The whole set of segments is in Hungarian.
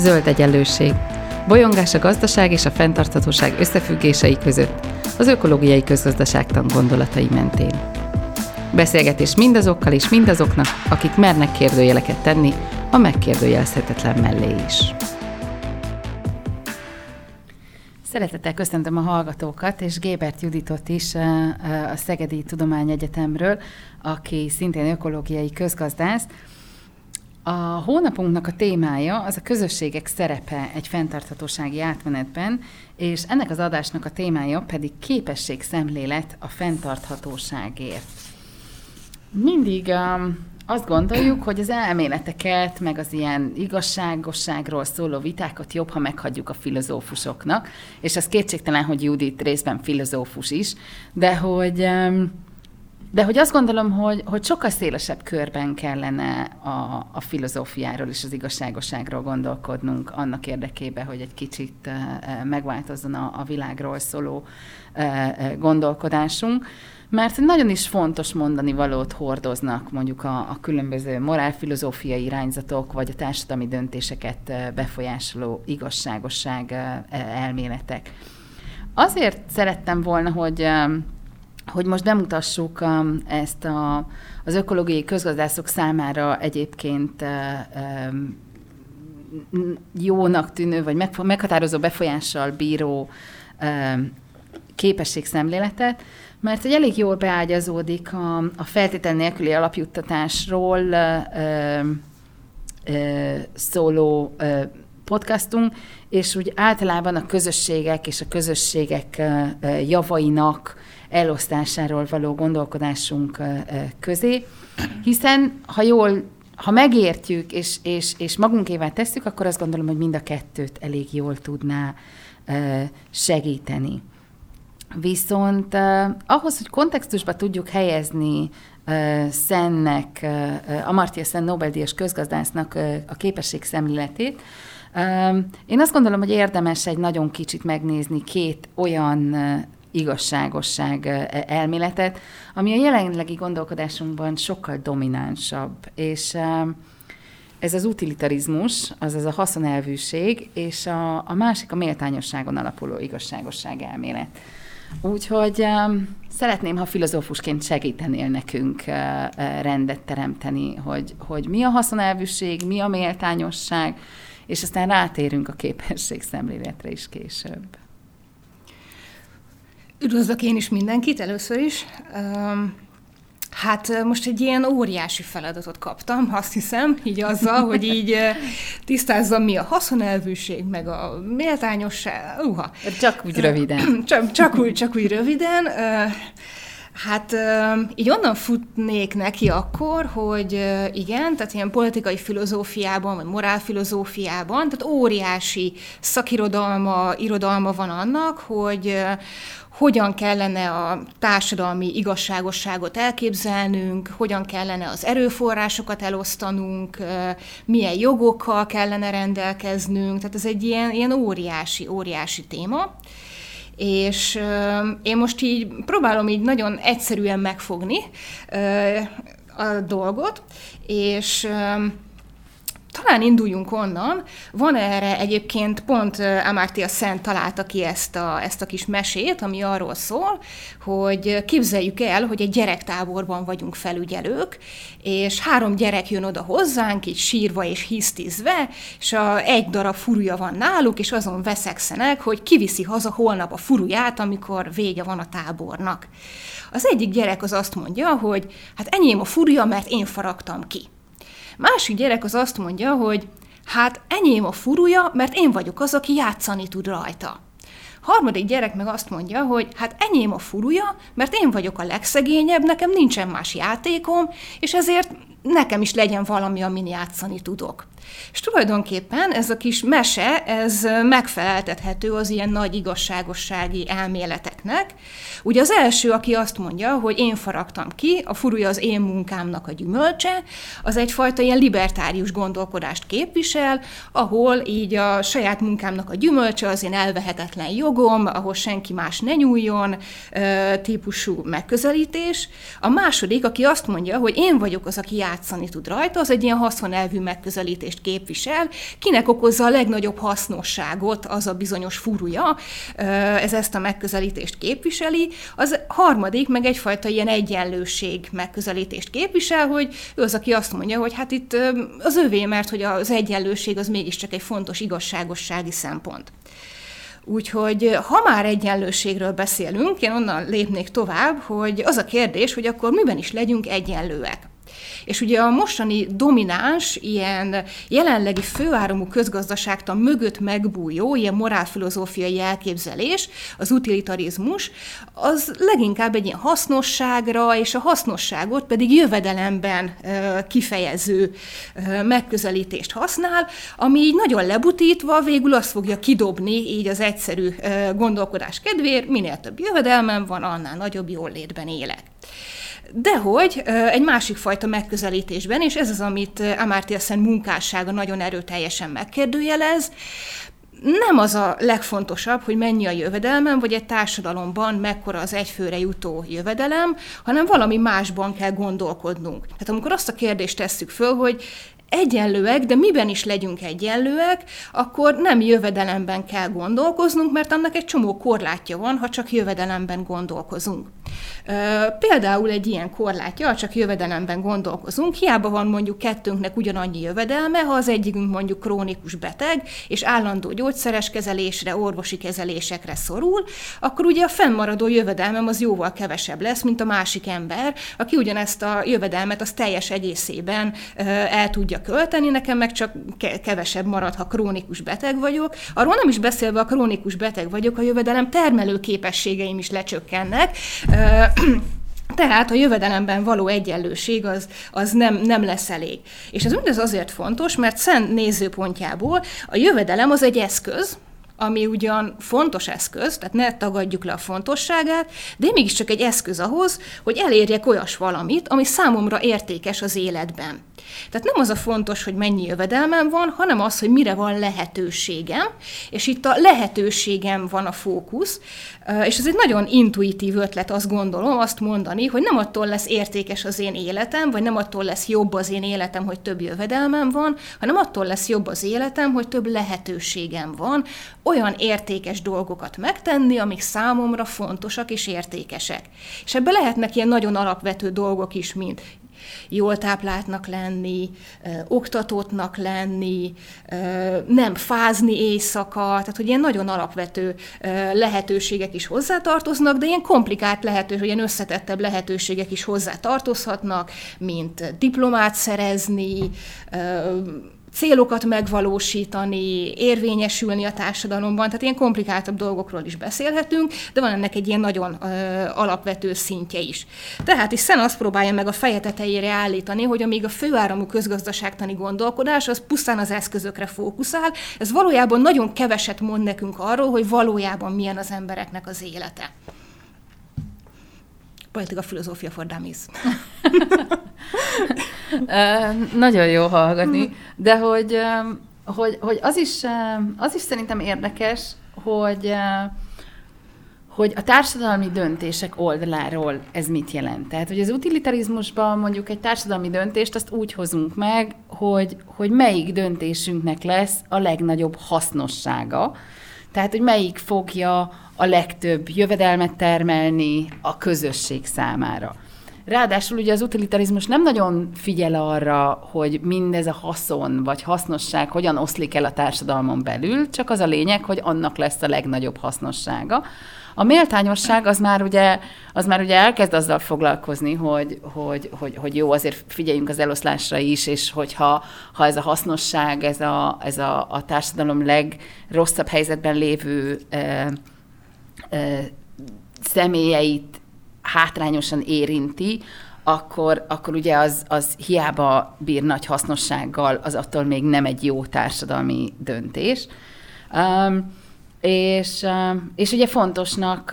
Zöld egyenlőség. Bolyongás a gazdaság és a fenntarthatóság összefüggései között, az ökológiai közgazdaságtan gondolatai mentén. Beszélgetés mindazokkal és mindazoknak, akik mernek kérdőjeleket tenni a megkérdőjelezhetetlen mellé is. Szeretettel köszöntöm a hallgatókat, és Gébert Juditot is a Szegedi Tudományegyetemről, aki szintén ökológiai közgazdász. A hónapunknak a témája az a közösségek szerepe egy fenntarthatósági átmenetben, és ennek az adásnak a témája pedig képességszemlélet a fenntarthatóságért. Mindig um, azt gondoljuk, hogy az elméleteket, meg az ilyen igazságosságról szóló vitákat jobb, ha meghagyjuk a filozófusoknak, és az kétségtelen, hogy Judit részben filozófus is, de hogy um, de hogy azt gondolom, hogy, hogy sokkal szélesebb körben kellene a, a filozófiáról és az igazságosságról gondolkodnunk annak érdekében, hogy egy kicsit megváltozzon a, a világról szóló gondolkodásunk. Mert nagyon is fontos mondani valót hordoznak mondjuk a, a különböző morálfilozófiai irányzatok, vagy a társadalmi döntéseket befolyásoló igazságosság elméletek. Azért szerettem volna, hogy hogy most bemutassuk um, ezt a, az ökológiai közgazdászok számára egyébként um, jónak tűnő, vagy meghatározó befolyással bíró um, képességszemléletet, mert egy elég jól beágyazódik a, a feltétel nélküli alapjuttatásról ö, ö, szóló ö, podcastunk, és úgy általában a közösségek és a közösségek javainak elosztásáról való gondolkodásunk közé, hiszen ha jól ha megértjük, és, és, és magunkével tesszük, akkor azt gondolom, hogy mind a kettőt elég jól tudná segíteni. Viszont ahhoz, hogy kontextusba tudjuk helyezni uh, Szennek, uh, Amartya Sen Nobel-díjas közgazdásznak a képesség szemléletét, én azt gondolom, hogy érdemes egy nagyon kicsit megnézni két olyan igazságosság elméletet, ami a jelenlegi gondolkodásunkban sokkal dominánsabb, és ez az utilitarizmus, azaz a haszonelvűség, és a, a másik a méltányosságon alapuló igazságosság elmélet. Úgyhogy um, szeretném, ha filozófusként segítenél nekünk uh, uh, rendet teremteni, hogy, hogy mi a haszonelvűség, mi a méltányosság, és aztán rátérünk a képesség szemléletre is később. Üdvözlök én is mindenkit először is. Hát most egy ilyen óriási feladatot kaptam, azt hiszem, így azzal, hogy így tisztázzam, mi a haszonelvűség, meg a méltányosság. Uha. Csak úgy röviden. Csak, csak, úgy, csak úgy röviden. Hát így onnan futnék neki akkor, hogy igen, tehát ilyen politikai filozófiában, vagy morálfilozófiában, tehát óriási szakirodalma, irodalma van annak, hogy hogyan kellene a társadalmi igazságosságot elképzelnünk, hogyan kellene az erőforrásokat elosztanunk, milyen jogokkal kellene rendelkeznünk, tehát ez egy ilyen, ilyen óriási, óriási téma. És én most így próbálom így nagyon egyszerűen megfogni a dolgot, és talán induljunk onnan. Van erre egyébként pont Amartya Szent találta ki ezt a, ezt a kis mesét, ami arról szól, hogy képzeljük el, hogy egy gyerektáborban vagyunk felügyelők, és három gyerek jön oda hozzánk, így sírva és hisztizve, és a, egy darab furúja van náluk, és azon veszekszenek, hogy kiviszi haza holnap a furuját, amikor vége van a tábornak. Az egyik gyerek az azt mondja, hogy hát enyém a furja, mert én faragtam ki. Másik gyerek az azt mondja, hogy hát enyém a furúja, mert én vagyok az, aki játszani tud rajta. Harmadik gyerek meg azt mondja, hogy hát enyém a furúja, mert én vagyok a legszegényebb, nekem nincsen más játékom, és ezért nekem is legyen valami, amin játszani tudok. És tulajdonképpen ez a kis mese, ez megfeleltethető az ilyen nagy igazságossági elméleteknek. Ugye az első, aki azt mondja, hogy én faragtam ki, a furúja az én munkámnak a gyümölcse, az egyfajta ilyen libertárius gondolkodást képvisel, ahol így a saját munkámnak a gyümölcse az én elvehetetlen jogom, ahol senki más ne nyúljon, típusú megközelítés. A második, aki azt mondja, hogy én vagyok az, aki játszani tud rajta, az egy ilyen haszonelvű megközelítést képvisel. Kinek okozza a legnagyobb hasznosságot az a bizonyos furúja, ez ezt a megközelítést képviseli. Az harmadik meg egyfajta ilyen egyenlőség megközelítést képvisel, hogy ő az, aki azt mondja, hogy hát itt az övé, mert hogy az egyenlőség az mégiscsak egy fontos igazságossági szempont. Úgyhogy ha már egyenlőségről beszélünk, én onnan lépnék tovább, hogy az a kérdés, hogy akkor miben is legyünk egyenlőek. És ugye a mostani domináns, ilyen jelenlegi főáramú közgazdaságtan mögött megbújó, ilyen morálfilozófiai elképzelés, az utilitarizmus, az leginkább egy ilyen hasznosságra, és a hasznosságot pedig jövedelemben kifejező megközelítést használ, ami így nagyon lebutítva végül azt fogja kidobni így az egyszerű gondolkodás kedvéért, minél több jövedelmem van, annál nagyobb jólétben élek. Dehogy egy másik fajta megközelítésben, és ez az, amit Amartya Sen munkássága nagyon erőteljesen megkérdőjelez, nem az a legfontosabb, hogy mennyi a jövedelmem, vagy egy társadalomban mekkora az egyfőre jutó jövedelem, hanem valami másban kell gondolkodnunk. Tehát amikor azt a kérdést tesszük föl, hogy egyenlőek, de miben is legyünk egyenlőek, akkor nem jövedelemben kell gondolkoznunk, mert annak egy csomó korlátja van, ha csak jövedelemben gondolkozunk. Például egy ilyen korlátja, ha csak jövedelemben gondolkozunk, hiába van mondjuk kettőnknek ugyanannyi jövedelme, ha az egyikünk mondjuk krónikus beteg, és állandó gyógyszeres kezelésre, orvosi kezelésekre szorul, akkor ugye a fennmaradó jövedelmem az jóval kevesebb lesz, mint a másik ember, aki ugyanezt a jövedelmet az teljes egészében el tudja költeni, nekem meg csak kevesebb marad, ha krónikus beteg vagyok. Arról nem is beszélve, a krónikus beteg vagyok, a jövedelem termelő képességeim is lecsökkennek, tehát a jövedelemben való egyenlőség az, az nem, nem lesz elég. És ez mindez azért fontos, mert szent nézőpontjából a jövedelem az egy eszköz, ami ugyan fontos eszköz, tehát ne tagadjuk le a fontosságát, de mégiscsak egy eszköz ahhoz, hogy elérjek olyas valamit, ami számomra értékes az életben. Tehát nem az a fontos, hogy mennyi jövedelmem van, hanem az, hogy mire van lehetőségem, és itt a lehetőségem van a fókusz, és ez egy nagyon intuitív ötlet, azt gondolom, azt mondani, hogy nem attól lesz értékes az én életem, vagy nem attól lesz jobb az én életem, hogy több jövedelmem van, hanem attól lesz jobb az életem, hogy több lehetőségem van, olyan értékes dolgokat megtenni, amik számomra fontosak és értékesek. És ebbe lehetnek ilyen nagyon alapvető dolgok is, mint jól tápláltnak lenni, ö, oktatótnak lenni, nem fázni éjszaka, tehát hogy ilyen nagyon alapvető lehetőségek is hozzátartoznak, de ilyen komplikált lehetőségek, ilyen összetettebb lehetőségek is hozzátartozhatnak, mint diplomát szerezni, célokat megvalósítani, érvényesülni a társadalomban, tehát ilyen komplikáltabb dolgokról is beszélhetünk, de van ennek egy ilyen nagyon ö, alapvető szintje is. Tehát is Szen azt próbálja meg a feje tetejére állítani, hogy amíg a főáramú közgazdaságtani gondolkodás az pusztán az eszközökre fókuszál, ez valójában nagyon keveset mond nekünk arról, hogy valójában milyen az embereknek az élete. Politika filozófia for dummies. Nagyon jó hallgatni, de hogy, hogy, hogy az, is, az is szerintem érdekes, hogy hogy a társadalmi döntések oldaláról ez mit jelent. Tehát, hogy az utilitarizmusban mondjuk egy társadalmi döntést azt úgy hozunk meg, hogy, hogy melyik döntésünknek lesz a legnagyobb hasznossága. Tehát, hogy melyik fogja a legtöbb jövedelmet termelni a közösség számára. Ráadásul ugye az utilitarizmus nem nagyon figyel arra, hogy mindez a haszon vagy hasznosság hogyan oszlik el a társadalmon belül, csak az a lényeg, hogy annak lesz a legnagyobb hasznossága. A méltányosság az már ugye, az már ugye elkezd azzal foglalkozni, hogy, hogy, hogy, hogy jó, azért figyeljünk az eloszlásra is, és hogyha ha ez a hasznosság, ez a, ez a, a társadalom legrosszabb helyzetben lévő e, e, személyeit hátrányosan érinti, akkor, akkor ugye az, az hiába bír nagy hasznossággal, az attól még nem egy jó társadalmi döntés. Um, és, és ugye fontosnak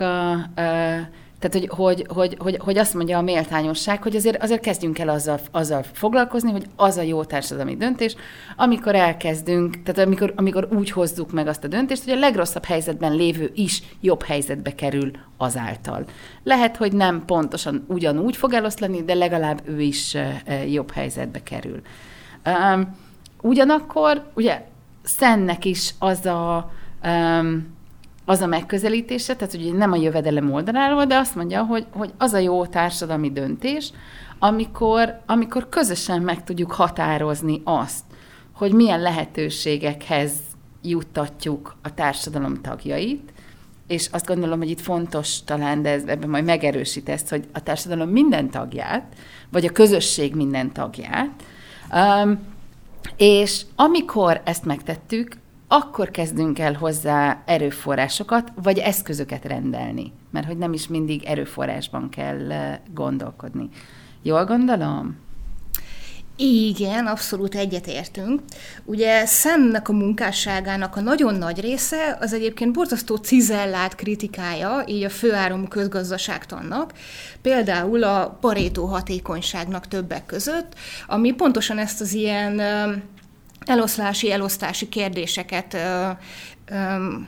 Tehát, hogy, hogy, hogy, hogy, hogy azt mondja a méltányosság, hogy azért, azért kezdjünk el azzal, azzal foglalkozni, hogy az a jó társadalmi döntés, amikor elkezdünk, tehát amikor, amikor úgy hozzuk meg azt a döntést, hogy a legrosszabb helyzetben lévő is jobb helyzetbe kerül azáltal. Lehet, hogy nem pontosan ugyanúgy fog eloszlani, de legalább ő is jobb helyzetbe kerül. Ugyanakkor, ugye, Szennek is az a az a megközelítése, tehát hogy nem a jövedelem oldaláról, de azt mondja, hogy, hogy az a jó társadalmi döntés, amikor, amikor közösen meg tudjuk határozni azt, hogy milyen lehetőségekhez juttatjuk a társadalom tagjait, és azt gondolom, hogy itt fontos talán, de ez, ebben majd megerősít ezt, hogy a társadalom minden tagját, vagy a közösség minden tagját, um, és amikor ezt megtettük, akkor kezdünk el hozzá erőforrásokat, vagy eszközöket rendelni, mert hogy nem is mindig erőforrásban kell eh, gondolkodni. Jól gondolom? Igen, abszolút egyetértünk. Ugye Szemnek a munkásságának a nagyon nagy része az egyébként borzasztó cizellált kritikája, így a főáramú közgazdaságtannak, például a Parétó hatékonyságnak többek között, ami pontosan ezt az ilyen eh, eloszlási, elosztási kérdéseket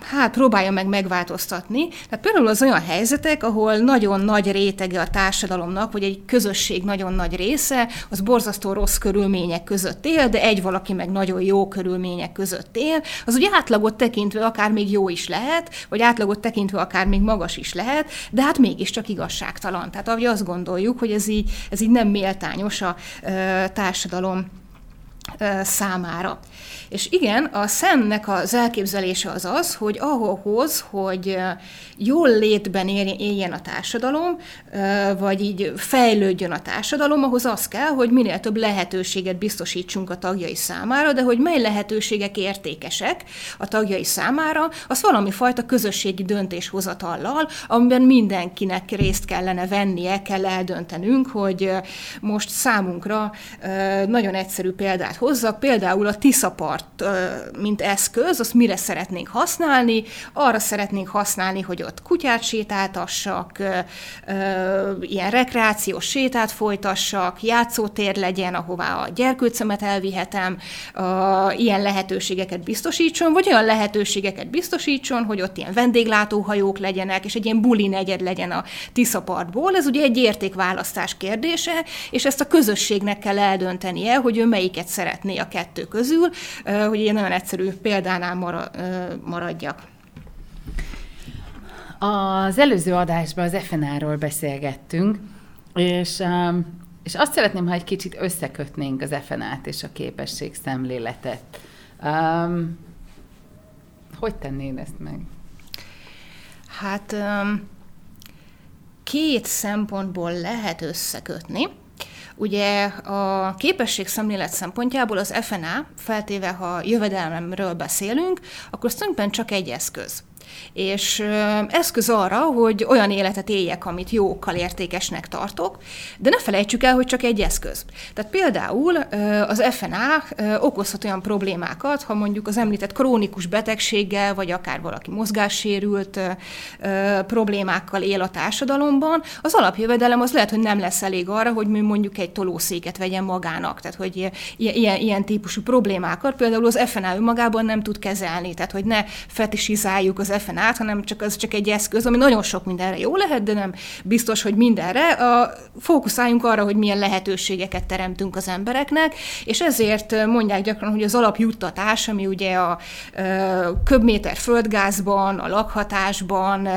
hát próbálja meg megváltoztatni. Tehát például az olyan helyzetek, ahol nagyon nagy rétege a társadalomnak, vagy egy közösség nagyon nagy része, az borzasztó rossz körülmények között él, de egy valaki meg nagyon jó körülmények között él, az ugye átlagot tekintve akár még jó is lehet, vagy átlagot tekintve akár még magas is lehet, de hát mégiscsak igazságtalan. Tehát ahogy azt gondoljuk, hogy ez így, ez így nem méltányos a társadalom számára. És igen, a szemnek az elképzelése az az, hogy ahhoz, hogy jól létben éljen a társadalom, vagy így fejlődjön a társadalom, ahhoz az kell, hogy minél több lehetőséget biztosítsunk a tagjai számára, de hogy mely lehetőségek értékesek a tagjai számára, az valami fajta közösségi döntéshozatallal, amiben mindenkinek részt kellene vennie, kell eldöntenünk, hogy most számunkra nagyon egyszerű példát hozzak, például a Tiszapart, mint eszköz, azt mire szeretnénk használni, arra szeretnénk használni, hogy ott kutyát sétáltassak, ilyen rekreációs sétát folytassak, játszótér legyen, ahová a gyerkőcömet elvihetem, ilyen lehetőségeket biztosítson, vagy olyan lehetőségeket biztosítson, hogy ott ilyen vendéglátóhajók legyenek, és egy ilyen buli negyed legyen a Tiszapartból. Ez ugye egy értékválasztás kérdése, és ezt a közösségnek kell eldöntenie, hogy ő melyiket szeretné a kettő közül, hogy ilyen nagyon egyszerű példánál maradjak. Az előző adásban az FNA-ról beszélgettünk, és, és azt szeretném, ha egy kicsit összekötnénk az FNA-t és a képesség szemléletet. Um, hogy tennéd ezt meg? Hát um, két szempontból lehet összekötni. Ugye a képesség szemlélet szempontjából az FNA, feltéve ha jövedelmemről beszélünk, akkor ez csak egy eszköz és eszköz arra, hogy olyan életet éljek, amit jókkal értékesnek tartok, de ne felejtsük el, hogy csak egy eszköz. Tehát például az FNA okozhat olyan problémákat, ha mondjuk az említett krónikus betegséggel, vagy akár valaki mozgássérült problémákkal él a társadalomban, az alapjövedelem az lehet, hogy nem lesz elég arra, hogy mondjuk egy tolószéket vegyen magának. Tehát, hogy ilyen, ilyen típusú problémákat például az FNA önmagában nem tud kezelni. Tehát, hogy ne fetisizáljuk az FNA át, hanem csak az csak egy eszköz, ami nagyon sok mindenre jó lehet, de nem biztos, hogy mindenre. A, fókuszáljunk arra, hogy milyen lehetőségeket teremtünk az embereknek, és ezért mondják gyakran, hogy az alapjuttatás, ami ugye a, a köbméter földgázban, a lakhatásban,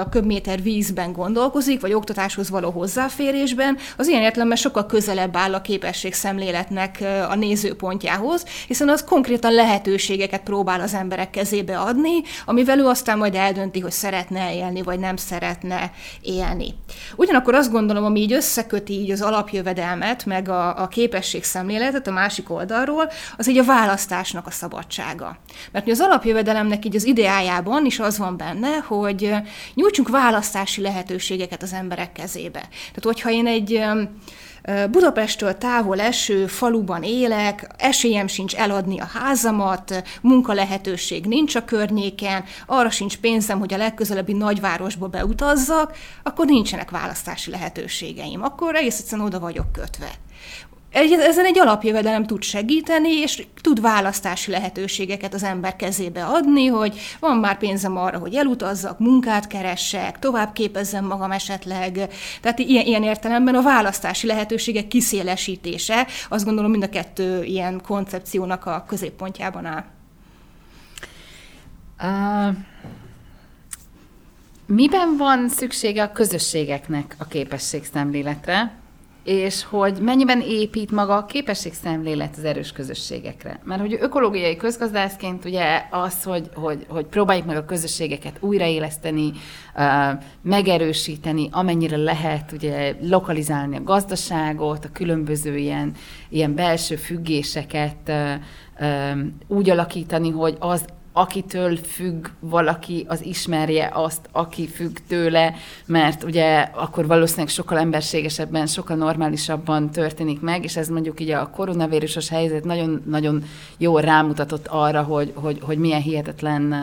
a köbméter vízben gondolkozik, vagy oktatáshoz való hozzáférésben, az ilyen értelemben sokkal közelebb áll a képesség szemléletnek a nézőpontjához, hiszen az konkrétan lehetőségeket próbál az emberek kezébe adni, amivel ő aztán majd eldönti, hogy szeretne élni, vagy nem szeretne élni. Ugyanakkor azt gondolom, ami így összeköti így az alapjövedelmet, meg a, a képességszemléletet a másik oldalról, az így a választásnak a szabadsága. Mert az alapjövedelemnek így az ideájában is az van benne, hogy nyújtsunk választási lehetőségeket az emberek kezébe. Tehát, hogyha én egy Budapesttől távol eső faluban élek, esélyem sincs eladni a házamat, munkalehetőség nincs a környéken, arra sincs pénzem, hogy a legközelebbi nagyvárosba beutazzak, akkor nincsenek választási lehetőségeim. Akkor egész egyszerűen oda vagyok kötve ezen egy alapjövedelem tud segíteni, és tud választási lehetőségeket az ember kezébe adni, hogy van már pénzem arra, hogy elutazzak, munkát keressek, tovább képezzem magam esetleg. Tehát ilyen, ilyen értelemben a választási lehetőségek kiszélesítése, azt gondolom mind a kettő ilyen koncepciónak a középpontjában áll. Uh, miben van szüksége a közösségeknek a képességszemléletre? És hogy mennyiben épít maga a képességszemlélet az erős közösségekre. Mert hogy ökológiai közgazdászként ugye az, hogy, hogy, hogy próbáljuk meg a közösségeket újraéleszteni, megerősíteni, amennyire lehet, ugye lokalizálni a gazdaságot, a különböző ilyen, ilyen belső függéseket úgy alakítani, hogy az akitől függ valaki, az ismerje azt, aki függ tőle, mert ugye akkor valószínűleg sokkal emberségesebben, sokkal normálisabban történik meg, és ez mondjuk így a koronavírusos helyzet nagyon-nagyon jól rámutatott arra, hogy, hogy, hogy milyen hihetetlen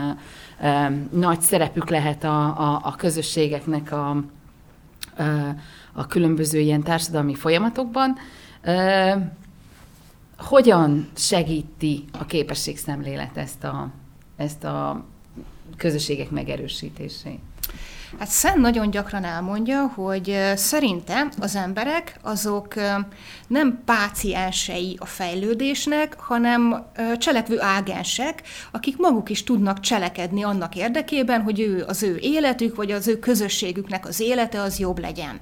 nagy szerepük lehet a, a, a közösségeknek a, a különböző ilyen társadalmi folyamatokban. Hogyan segíti a képességszemlélet ezt a, ezt a közösségek megerősítését? Hát Szen nagyon gyakran elmondja, hogy szerinte az emberek azok nem páciensei a fejlődésnek, hanem cselekvő ágensek, akik maguk is tudnak cselekedni annak érdekében, hogy ő, az ő életük, vagy az ő közösségüknek az élete az jobb legyen.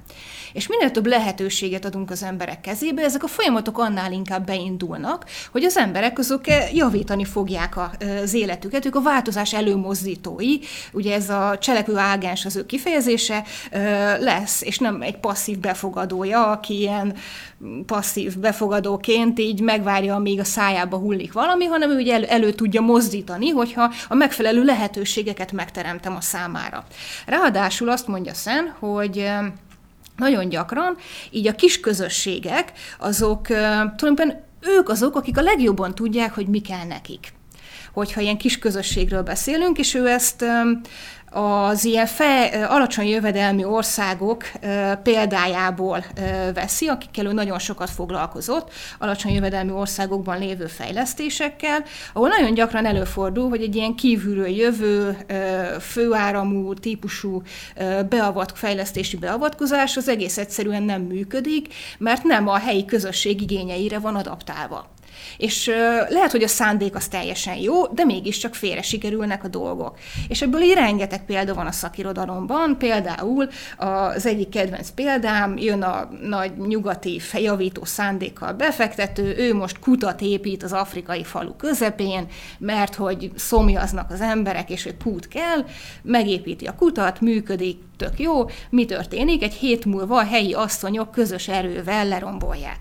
És minél több lehetőséget adunk az emberek kezébe, ezek a folyamatok annál inkább beindulnak, hogy az emberek azok javítani fogják az életüket, ők a változás előmozdítói, ugye ez a cselekvő ágens az ő kifejezése lesz, és nem egy passzív befogadója, aki ilyen passzív befogadóként így megvárja, amíg a szájába hullik valami, hanem ő ugye elő, elő tudja mozdítani, hogyha a megfelelő lehetőségeket megteremtem a számára. Ráadásul azt mondja Szen, hogy nagyon gyakran, így a kis közösségek, azok tulajdonképpen ők azok, akik a legjobban tudják, hogy mi kell nekik. Hogyha ilyen kis közösségről beszélünk, és ő ezt az ilyen fe, alacsony jövedelmi országok példájából veszi, akikkel ő nagyon sokat foglalkozott, alacsony jövedelmi országokban lévő fejlesztésekkel, ahol nagyon gyakran előfordul, hogy egy ilyen kívülről jövő, főáramú típusú beavat, fejlesztési beavatkozás az egész egyszerűen nem működik, mert nem a helyi közösség igényeire van adaptálva. És lehet, hogy a szándék az teljesen jó, de mégiscsak félre sikerülnek a dolgok. És ebből így rengeteg példa van a szakirodalomban, például az egyik kedvenc példám, jön a nagy nyugati javító szándékkal befektető, ő most kutat épít az afrikai falu közepén, mert hogy szomjaznak az emberek, és hogy kút kell, megépíti a kutat, működik, tök jó, mi történik? Egy hét múlva a helyi asszonyok közös erővel lerombolják.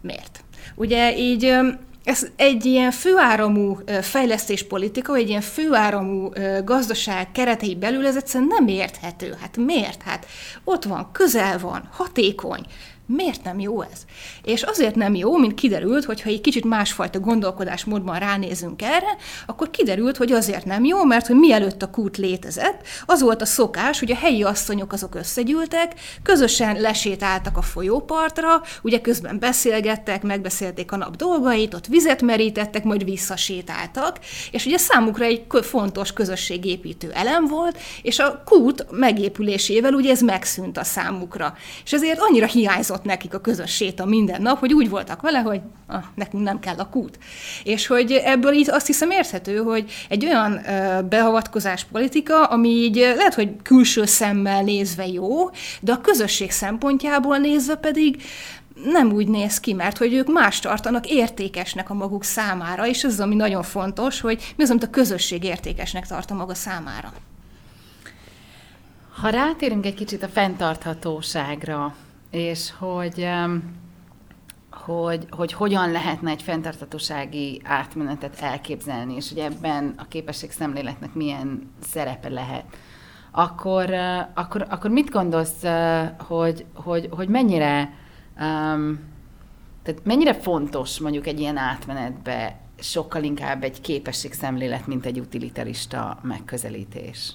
Miért? Ugye így ez egy ilyen főáramú fejlesztéspolitika, egy ilyen főáramú gazdaság keretei belül ez egyszerűen nem érthető. Hát miért? Hát ott van, közel van, hatékony, Miért nem jó ez? És azért nem jó, mint kiderült, hogyha egy kicsit másfajta gondolkodásmódban ránézünk erre, akkor kiderült, hogy azért nem jó, mert hogy mielőtt a kút létezett, az volt a szokás, hogy a helyi asszonyok azok összegyűltek, közösen lesétáltak a folyópartra, ugye közben beszélgettek, megbeszélték a nap dolgait, ott vizet merítettek, majd visszasétáltak, és ugye számukra egy fontos közösségépítő elem volt, és a kút megépülésével ugye ez megszűnt a számukra. És ezért annyira hiányzott ott nekik a közös séta minden nap, hogy úgy voltak vele, hogy ah, nekünk nem kell a kút. És hogy ebből így azt hiszem érthető, hogy egy olyan ö, beavatkozás politika, ami így lehet, hogy külső szemmel nézve jó, de a közösség szempontjából nézve pedig nem úgy néz ki, mert hogy ők más tartanak értékesnek a maguk számára, és ez az, ami nagyon fontos, hogy mi az, amit a közösség értékesnek tart a maga számára. Ha rátérünk egy kicsit a fenntarthatóságra, és hogy, hogy, hogy hogyan lehetne egy fenntartatósági átmenetet elképzelni, és hogy ebben a képesség szemléletnek milyen szerepe lehet. Akkor, akkor, akkor mit gondolsz, hogy, hogy, hogy mennyire tehát mennyire fontos mondjuk egy ilyen átmenetbe sokkal inkább egy képességszemlélet, mint egy utilitarista megközelítés?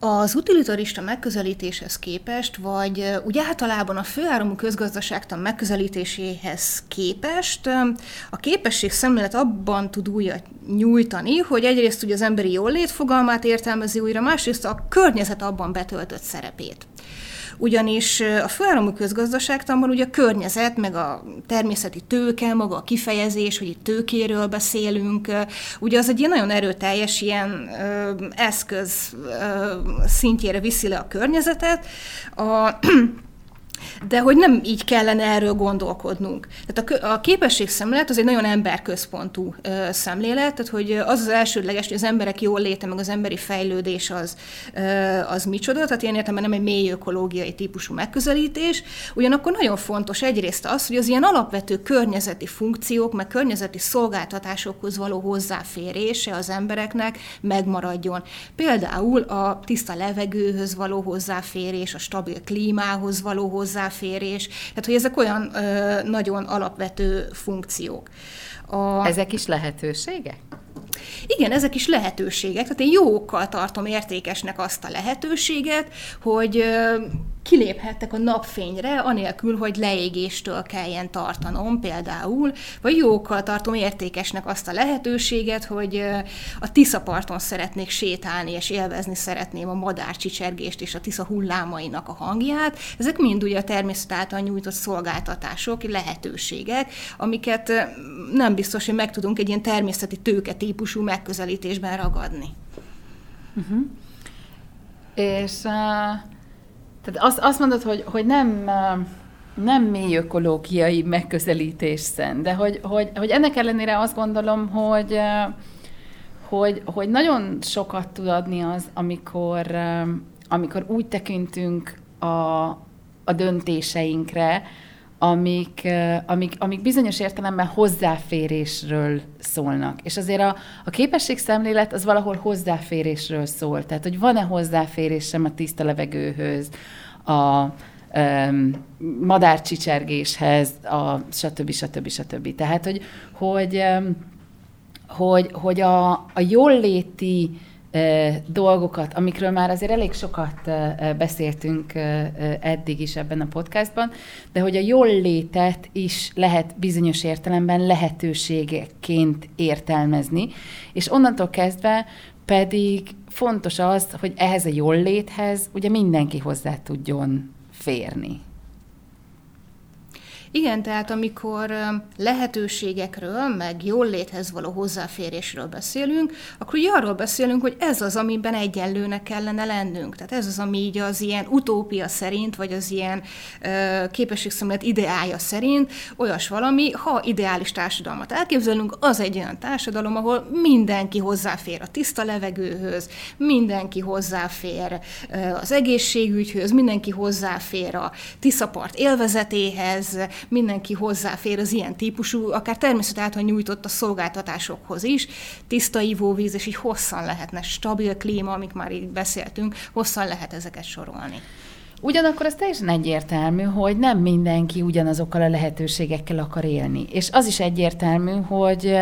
Az utilitarista megközelítéshez képest, vagy úgy általában a főáramú közgazdaságtan megközelítéséhez képest a képesség szemlélet abban tud újat nyújtani, hogy egyrészt ugye az emberi jólét fogalmát értelmezi újra, másrészt a környezet abban betöltött szerepét ugyanis a főáramú közgazdaságtanban ugye a környezet, meg a természeti tőke, maga a kifejezés, hogy itt tőkéről beszélünk, ugye az egy ilyen nagyon erőteljes ilyen ö, eszköz ö, szintjére viszi le a környezetet. A, de hogy nem így kellene erről gondolkodnunk. Tehát a, a képességszemlélet az egy nagyon emberközpontú ö, szemlélet, tehát hogy az az elsődleges, hogy az emberek jól léte, meg az emberi fejlődés az, ö, az micsoda, tehát ilyen értem, nem egy mély ökológiai típusú megközelítés, ugyanakkor nagyon fontos egyrészt az, hogy az ilyen alapvető környezeti funkciók, meg környezeti szolgáltatásokhoz való hozzáférése az embereknek megmaradjon. Például a tiszta levegőhöz való hozzáférés, a stabil klímához való hozzáférés, hozzáférés, tehát hogy ezek olyan ö, nagyon alapvető funkciók. A... Ezek is lehetőségek? Igen, ezek is lehetőségek. Tehát én jókkal tartom értékesnek azt a lehetőséget, hogy kiléphettek a napfényre, anélkül, hogy leégéstől kelljen tartanom például, vagy jókkal tartom értékesnek azt a lehetőséget, hogy a Tiszaparton szeretnék sétálni, és élvezni szeretném a madárcsicsergést és a Tisza hullámainak a hangját. Ezek mind ugye a természet által nyújtott szolgáltatások, lehetőségek, amiket nem biztos, hogy meg tudunk egy ilyen természeti tőke típusú megközelítésben ragadni. Uh-huh. És uh tehát azt, azt mondod, hogy, hogy nem, nem mély ökológiai megközelítés szent, de hogy, hogy, hogy ennek ellenére azt gondolom, hogy, hogy, hogy nagyon sokat tud adni az, amikor, amikor úgy tekintünk a, a döntéseinkre, amik, amik, amik bizonyos értelemben hozzáférésről szólnak. És azért a, a képességszemlélet az valahol hozzáférésről szól. Tehát, hogy van-e hozzáférésem a tiszta levegőhöz, a madárcsicsergéshez, a stb. stb. stb. Tehát, hogy, hogy, hogy, hogy a, a jóléti dolgokat, amikről már azért elég sokat beszéltünk eddig is ebben a podcastban, de hogy a jól létet is lehet bizonyos értelemben lehetőségekként értelmezni, és onnantól kezdve pedig fontos az, hogy ehhez a jól léthez ugye mindenki hozzá tudjon férni. Igen, tehát amikor lehetőségekről, meg jól léthez való hozzáférésről beszélünk, akkor ugye arról beszélünk, hogy ez az, amiben egyenlőnek kellene lennünk. Tehát ez az, ami így az ilyen utópia szerint, vagy az ilyen képességszemlet ideája szerint olyas valami, ha ideális társadalmat elképzelünk, az egy olyan társadalom, ahol mindenki hozzáfér a tiszta levegőhöz, mindenki hozzáfér az egészségügyhöz, mindenki hozzáfér a tiszapart élvezetéhez, mindenki hozzáfér az ilyen típusú, akár természet által nyújtott a szolgáltatásokhoz is, tiszta ivóvíz, és így hosszan lehetne, stabil klíma, amik már így beszéltünk, hosszan lehet ezeket sorolni. Ugyanakkor ez teljesen egyértelmű, hogy nem mindenki ugyanazokkal a lehetőségekkel akar élni. És az is egyértelmű, hogy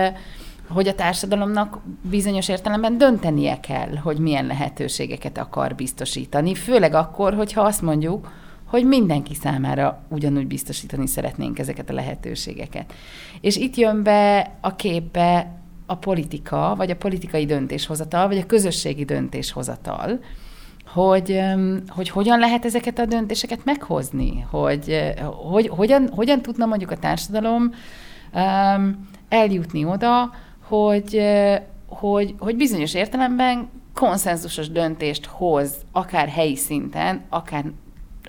hogy a társadalomnak bizonyos értelemben döntenie kell, hogy milyen lehetőségeket akar biztosítani, főleg akkor, hogyha azt mondjuk, hogy mindenki számára ugyanúgy biztosítani szeretnénk ezeket a lehetőségeket. És itt jön be a képbe a politika, vagy a politikai döntéshozatal, vagy a közösségi döntéshozatal, hogy, hogy hogyan lehet ezeket a döntéseket meghozni, hogy, hogy hogyan, hogyan tudna mondjuk a társadalom um, eljutni oda, hogy, hogy, hogy bizonyos értelemben konszenzusos döntést hoz, akár helyi szinten, akár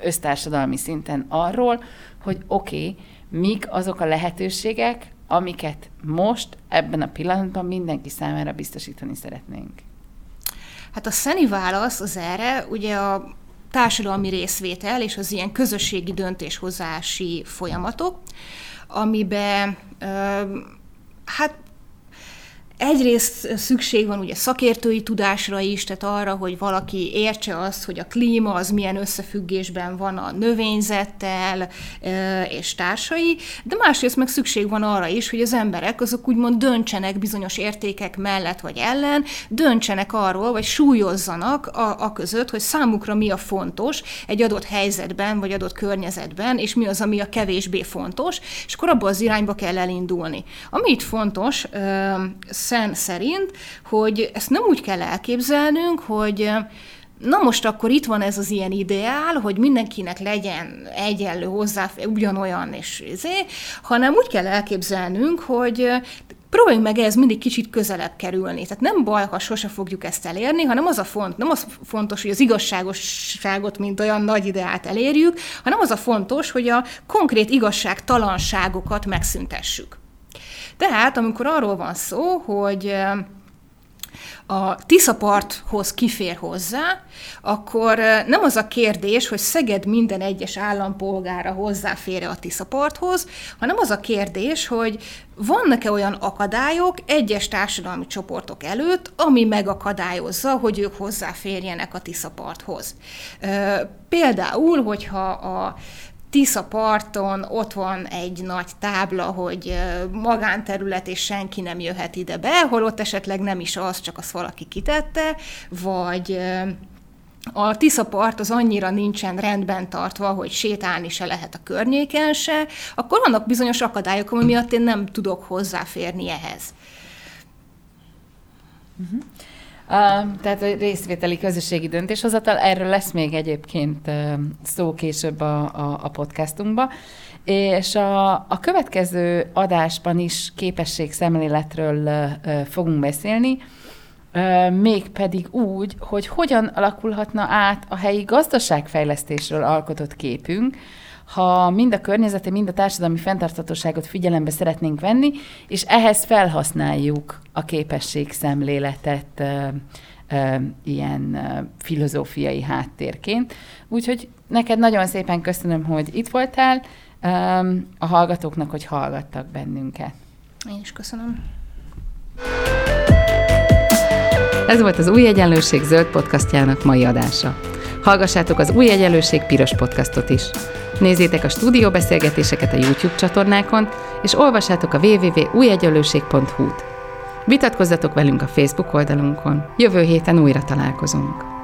össztársadalmi szinten arról, hogy oké, okay, mik azok a lehetőségek, amiket most, ebben a pillanatban mindenki számára biztosítani szeretnénk. Hát a szeni válasz az erre ugye a társadalmi részvétel és az ilyen közösségi döntéshozási folyamatok, amiben hát egyrészt szükség van ugye szakértői tudásra is, tehát arra, hogy valaki értse azt, hogy a klíma az milyen összefüggésben van a növényzettel és társai, de másrészt meg szükség van arra is, hogy az emberek azok úgymond döntsenek bizonyos értékek mellett vagy ellen, döntsenek arról, vagy súlyozzanak a, a között, hogy számukra mi a fontos egy adott helyzetben, vagy adott környezetben, és mi az, ami a kevésbé fontos, és akkor abba az irányba kell elindulni. Ami itt fontos, Szen szerint, hogy ezt nem úgy kell elképzelnünk, hogy Na most akkor itt van ez az ilyen ideál, hogy mindenkinek legyen egyenlő hozzáfér, ugyanolyan, és izé, hanem úgy kell elképzelnünk, hogy próbáljunk meg ez mindig kicsit közelebb kerülni. Tehát nem baj, ha sose fogjuk ezt elérni, hanem az a font, nem az fontos, hogy az igazságosságot, mint olyan nagy ideát elérjük, hanem az a fontos, hogy a konkrét igazságtalanságokat megszüntessük. Tehát, amikor arról van szó, hogy a Tiszaparthoz kifér hozzá, akkor nem az a kérdés, hogy Szeged minden egyes állampolgára hozzáfér a Tiszaparthoz, hanem az a kérdés, hogy vannak-e olyan akadályok egyes társadalmi csoportok előtt, ami megakadályozza, hogy ők hozzáférjenek a Tiszaparthoz. Például, hogyha a Tisza parton ott van egy nagy tábla, hogy magánterület és senki nem jöhet ide be, holott esetleg nem is az, csak azt valaki kitette, vagy a Tisza part az annyira nincsen rendben tartva, hogy sétálni se lehet a környéken se, akkor vannak bizonyos akadályok, ami miatt én nem tudok hozzáférni ehhez. Uh-huh. Tehát a részvételi közösségi döntéshozatal, erről lesz még egyébként szó később a, a, a podcastunkba, és a, a következő adásban is képesség szemléletről uh, fogunk beszélni, mégpedig úgy, hogy hogyan alakulhatna át a helyi gazdaságfejlesztésről alkotott képünk, ha mind a környezeti, mind a társadalmi fenntarthatóságot figyelembe szeretnénk venni, és ehhez felhasználjuk a képesség szemléletet ö, ö, ilyen ö, filozófiai háttérként. Úgyhogy neked nagyon szépen köszönöm, hogy itt voltál, ö, a hallgatóknak, hogy hallgattak bennünket. Én is köszönöm. Ez volt az Új Egyenlőség zöld podcastjának mai adása. Hallgassátok az Új Egyenlőség piros podcastot is. Nézzétek a stúdióbeszélgetéseket a YouTube csatornákon, és olvassátok a www.újegyenlőség.hu-t. Vitatkozzatok velünk a Facebook oldalunkon. Jövő héten újra találkozunk.